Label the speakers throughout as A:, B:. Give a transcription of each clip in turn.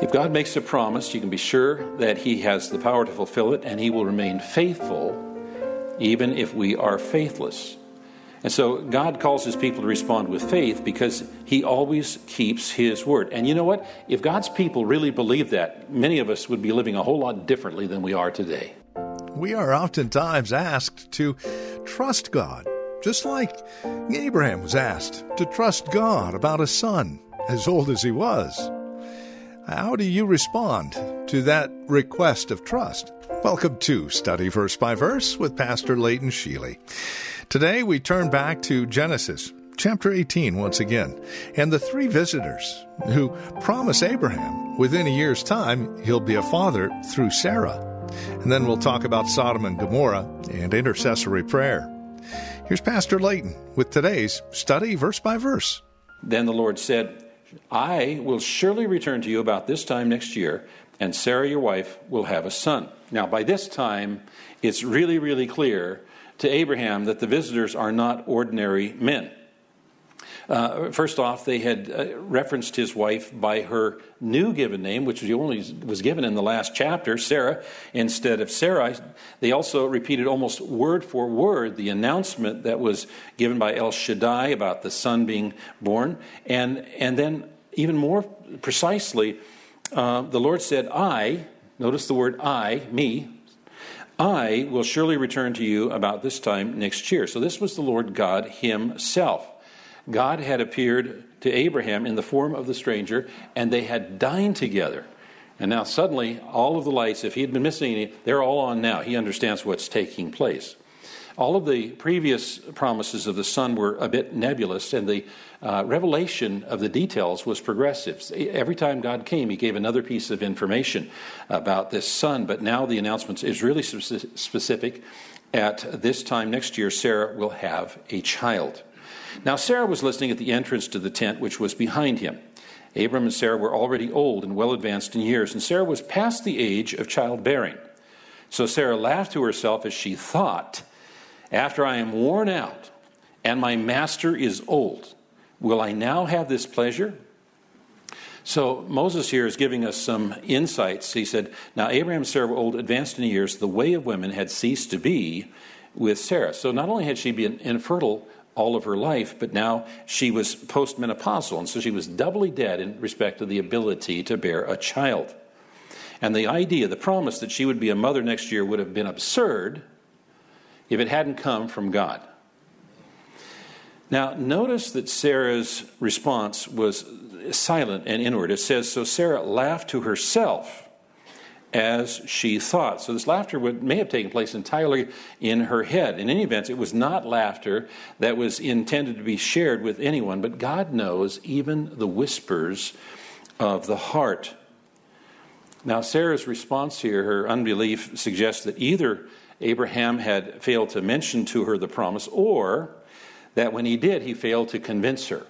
A: If God makes a promise, you can be sure that He has the power to fulfill it, and He will remain faithful even if we are faithless. And so God calls His people to respond with faith because He always keeps His word. And you know what? If God's people really believe that, many of us would be living a whole lot differently than we are today.
B: We are oftentimes asked to trust God, just like Abraham was asked to trust God about a son as old as he was. How do you respond to that request of trust? Welcome to Study Verse by Verse with Pastor Leighton Sheely. Today we turn back to Genesis chapter 18 once again, and the three visitors who promise Abraham within a year's time he'll be a father through Sarah. And then we'll talk about Sodom and Gomorrah and intercessory prayer. Here's Pastor Leighton with today's study verse by verse.
A: Then the Lord said, I will surely return to you about this time next year, and Sarah, your wife, will have a son. Now, by this time, it's really, really clear to Abraham that the visitors are not ordinary men. Uh, first off, they had uh, referenced his wife by her new given name, which was only was given in the last chapter, Sarah, instead of Sarai. They also repeated almost word for word the announcement that was given by El Shaddai about the son being born, and and then even more precisely, uh, the Lord said, "I." Notice the word "I," me. I will surely return to you about this time next year. So this was the Lord God Himself. God had appeared to Abraham in the form of the stranger, and they had dined together. And now suddenly, all of the lights, if he had been missing any, they're all on now. He understands what's taking place. All of the previous promises of the Son were a bit nebulous, and the uh, revelation of the details was progressive. Every time God came, He gave another piece of information about this Son, but now the announcement is really specific. At this time next year, Sarah will have a child. Now, Sarah was listening at the entrance to the tent, which was behind him. Abram and Sarah were already old and well advanced in years, and Sarah was past the age of childbearing. So Sarah laughed to herself as she thought, After I am worn out and my master is old, will I now have this pleasure? So Moses here is giving us some insights. He said, Now Abraham and Sarah were old, advanced in years. The way of women had ceased to be with Sarah. So not only had she been infertile, all of her life, but now she was postmenopausal, and so she was doubly dead in respect to the ability to bear a child. And the idea, the promise that she would be a mother next year would have been absurd if it hadn't come from God. Now, notice that Sarah's response was silent and inward. It says, So Sarah laughed to herself as she thought. So this laughter would, may have taken place entirely in her head. In any event, it was not laughter that was intended to be shared with anyone, but God knows even the whispers of the heart. Now, Sarah's response here, her unbelief, suggests that either Abraham had failed to mention to her the promise, or that when he did, he failed to convince her.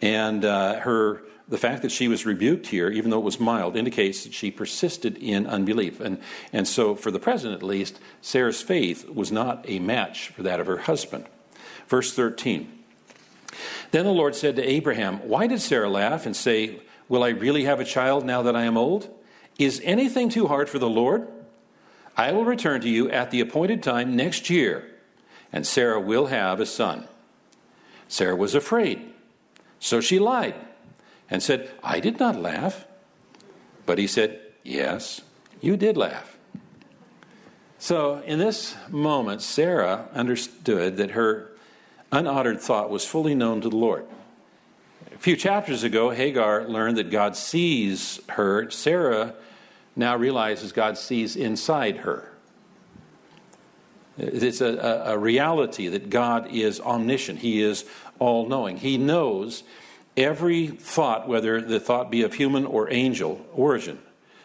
A: And uh, her the fact that she was rebuked here, even though it was mild, indicates that she persisted in unbelief. And, and so, for the present at least, Sarah's faith was not a match for that of her husband. Verse 13 Then the Lord said to Abraham, Why did Sarah laugh and say, Will I really have a child now that I am old? Is anything too hard for the Lord? I will return to you at the appointed time next year, and Sarah will have a son. Sarah was afraid, so she lied and said, I did not laugh. But he said, Yes, you did laugh. So in this moment, Sarah understood that her unuttered thought was fully known to the Lord. A few chapters ago, Hagar learned that God sees her. Sarah now realizes God sees inside her. It's a, a reality that God is omniscient, He is all knowing. He knows every thought, whether the thought be of human or angel origin.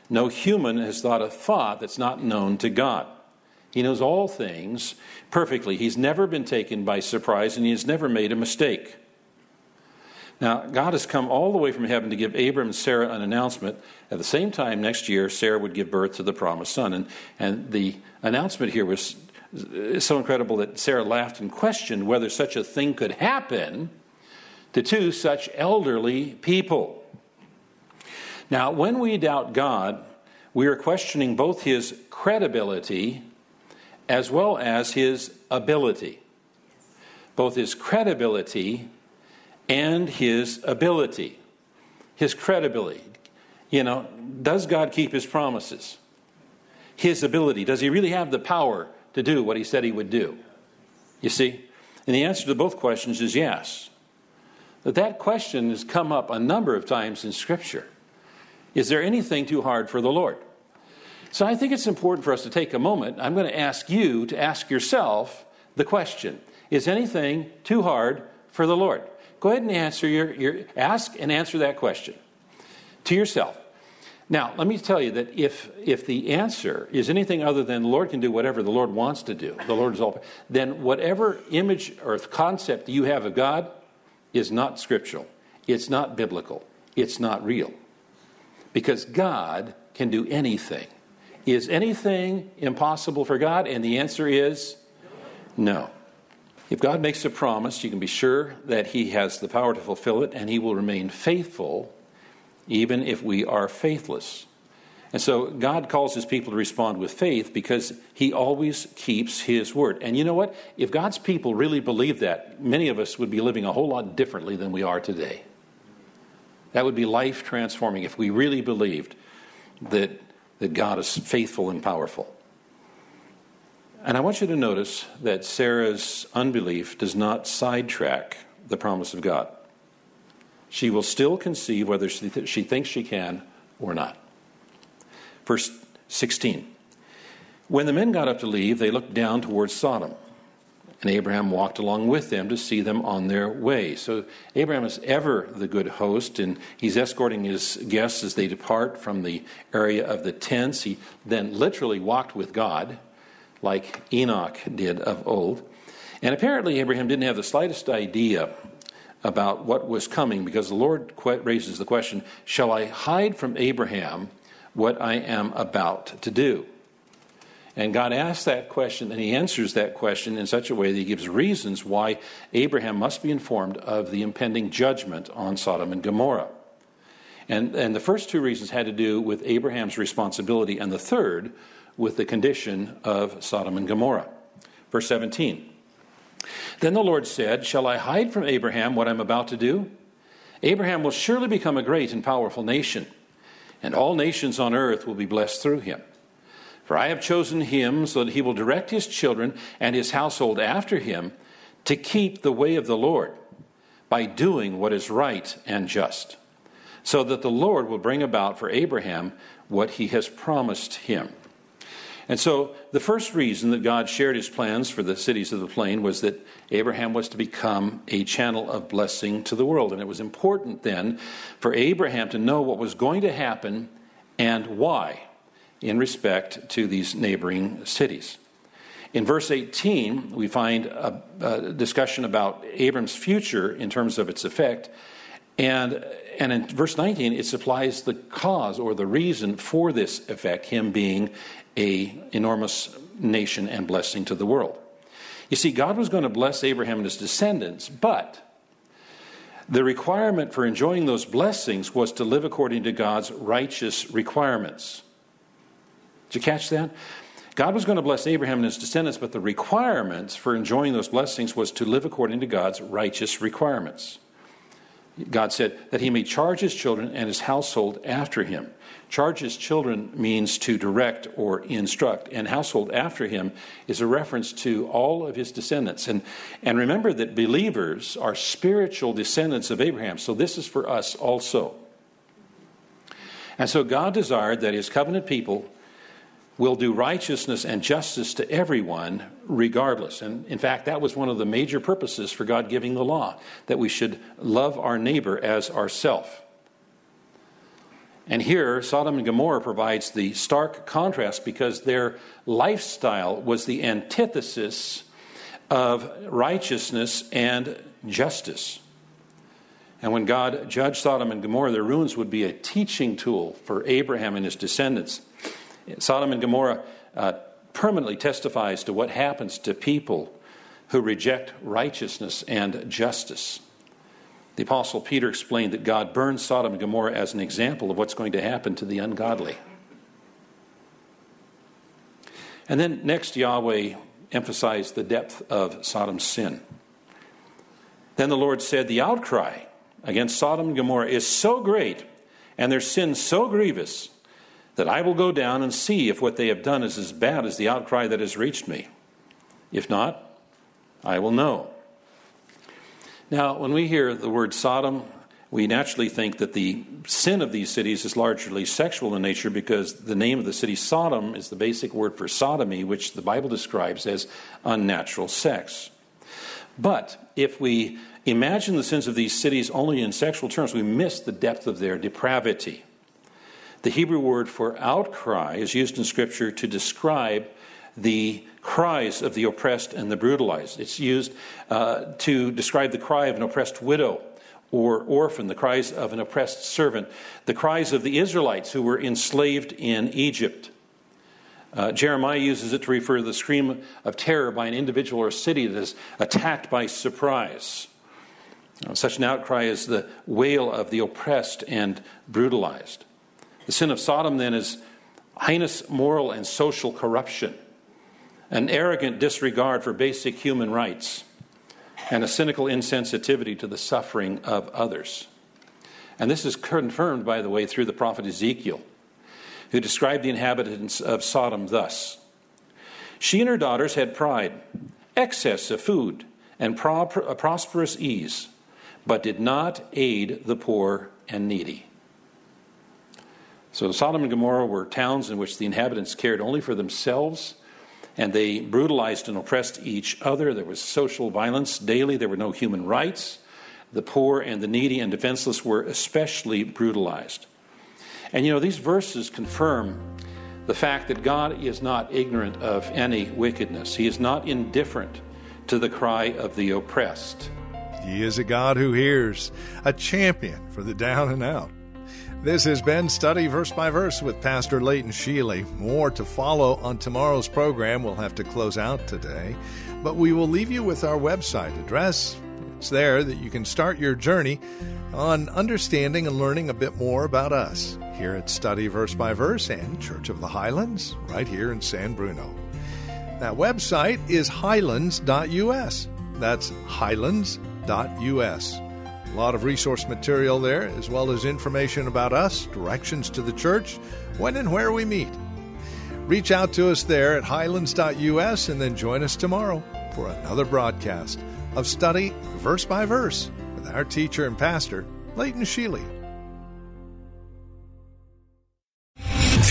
A: No human has thought a thought that's not known to God. He knows all things perfectly. He's never been taken by surprise and he has never made a mistake. Now, God has come all the way from heaven to give Abram and Sarah an announcement. At the same time, next year, Sarah would give birth to the promised son. And, and the announcement here was uh, so incredible that Sarah laughed and questioned whether such a thing could happen to two such elderly people. Now, when we doubt God, we are questioning both his credibility as well as his ability. Both his credibility and his ability. His credibility. You know, does God keep his promises? His ability. Does he really have the power to do what he said he would do? You see? And the answer to both questions is yes. That question has come up a number of times in Scripture. Is there anything too hard for the Lord? So I think it's important for us to take a moment. I'm going to ask you to ask yourself the question Is anything too hard for the Lord? Go ahead and answer your, your ask and answer that question to yourself. Now, let me tell you that if, if the answer is anything other than the Lord can do whatever the Lord wants to do, the Lord is all, then whatever image or concept you have of God is not scriptural. It's not biblical. It's not real. Because God can do anything. Is anything impossible for God? And the answer is no. If God makes a promise, you can be sure that He has the power to fulfill it, and He will remain faithful even if we are faithless. And so God calls His people to respond with faith because He always keeps His word. And you know what? If God's people really believed that, many of us would be living a whole lot differently than we are today. That would be life transforming if we really believed that, that God is faithful and powerful. And I want you to notice that Sarah's unbelief does not sidetrack the promise of God. She will still conceive whether she, th- she thinks she can or not. Verse 16. When the men got up to leave, they looked down towards Sodom. And Abraham walked along with them to see them on their way. So Abraham is ever the good host, and he's escorting his guests as they depart from the area of the tents. He then literally walked with God like Enoch did of old. And apparently, Abraham didn't have the slightest idea about what was coming because the Lord raises the question Shall I hide from Abraham what I am about to do? And God asks that question, and He answers that question in such a way that He gives reasons why Abraham must be informed of the impending judgment on Sodom and Gomorrah. And, and the first two reasons had to do with Abraham's responsibility, and the third with the condition of Sodom and Gomorrah. Verse 17 Then the Lord said, Shall I hide from Abraham what I'm about to do? Abraham will surely become a great and powerful nation, and all nations on earth will be blessed through him. For I have chosen him so that he will direct his children and his household after him to keep the way of the Lord by doing what is right and just, so that the Lord will bring about for Abraham what he has promised him. And so the first reason that God shared his plans for the cities of the plain was that Abraham was to become a channel of blessing to the world. And it was important then for Abraham to know what was going to happen and why in respect to these neighboring cities. In verse 18, we find a, a discussion about Abram's future in terms of its effect. And, and in verse 19, it supplies the cause or the reason for this effect, him being a enormous nation and blessing to the world. You see, God was going to bless Abraham and his descendants, but the requirement for enjoying those blessings was to live according to God's righteous requirements. Did you catch that? God was going to bless Abraham and his descendants, but the requirements for enjoying those blessings was to live according to God's righteous requirements. God said that he may charge his children and his household after him. Charge his children means to direct or instruct, and household after him is a reference to all of his descendants. And, and remember that believers are spiritual descendants of Abraham, so this is for us also. And so God desired that his covenant people will do righteousness and justice to everyone regardless. And in fact, that was one of the major purposes for God giving the law that we should love our neighbor as ourself. And here, Sodom and Gomorrah provides the stark contrast because their lifestyle was the antithesis of righteousness and justice. And when God judged Sodom and Gomorrah, their ruins would be a teaching tool for Abraham and his descendants. Sodom and Gomorrah uh, permanently testifies to what happens to people who reject righteousness and justice. The Apostle Peter explained that God burned Sodom and Gomorrah as an example of what's going to happen to the ungodly. And then next, Yahweh emphasized the depth of Sodom's sin. Then the Lord said, The outcry against Sodom and Gomorrah is so great and their sin so grievous that I will go down and see if what they have done is as bad as the outcry that has reached me. If not, I will know. Now, when we hear the word Sodom, we naturally think that the sin of these cities is largely sexual in nature because the name of the city Sodom is the basic word for sodomy, which the Bible describes as unnatural sex. But if we imagine the sins of these cities only in sexual terms, we miss the depth of their depravity. The Hebrew word for outcry is used in Scripture to describe the cries of the oppressed and the brutalized. It's used uh, to describe the cry of an oppressed widow or orphan, the cries of an oppressed servant, the cries of the Israelites who were enslaved in Egypt. Uh, Jeremiah uses it to refer to the scream of terror by an individual or city that is attacked by surprise. Uh, such an outcry is the wail of the oppressed and brutalized. The sin of Sodom, then, is heinous moral and social corruption, an arrogant disregard for basic human rights, and a cynical insensitivity to the suffering of others. And this is confirmed, by the way, through the prophet Ezekiel, who described the inhabitants of Sodom thus She and her daughters had pride, excess of food, and pro- prosperous ease, but did not aid the poor and needy. So Sodom and Gomorrah were towns in which the inhabitants cared only for themselves and they brutalized and oppressed each other. There was social violence daily, there were no human rights. The poor and the needy and defenseless were especially brutalized. And you know, these verses confirm the fact that God is not ignorant of any wickedness, He is not indifferent to the cry of the oppressed.
B: He is a God who hears, a champion for the down and out. This has been Study Verse by Verse with Pastor Leighton Sheely. More to follow on tomorrow's program. We'll have to close out today, but we will leave you with our website address. It's there that you can start your journey on understanding and learning a bit more about us here at Study Verse by Verse and Church of the Highlands, right here in San Bruno. That website is highlands.us. That's highlands.us. A lot of resource material there, as well as information about us, directions to the church, when and where we meet. Reach out to us there at highlands.us and then join us tomorrow for another broadcast of Study Verse by Verse with our teacher and pastor, Leighton Sheely.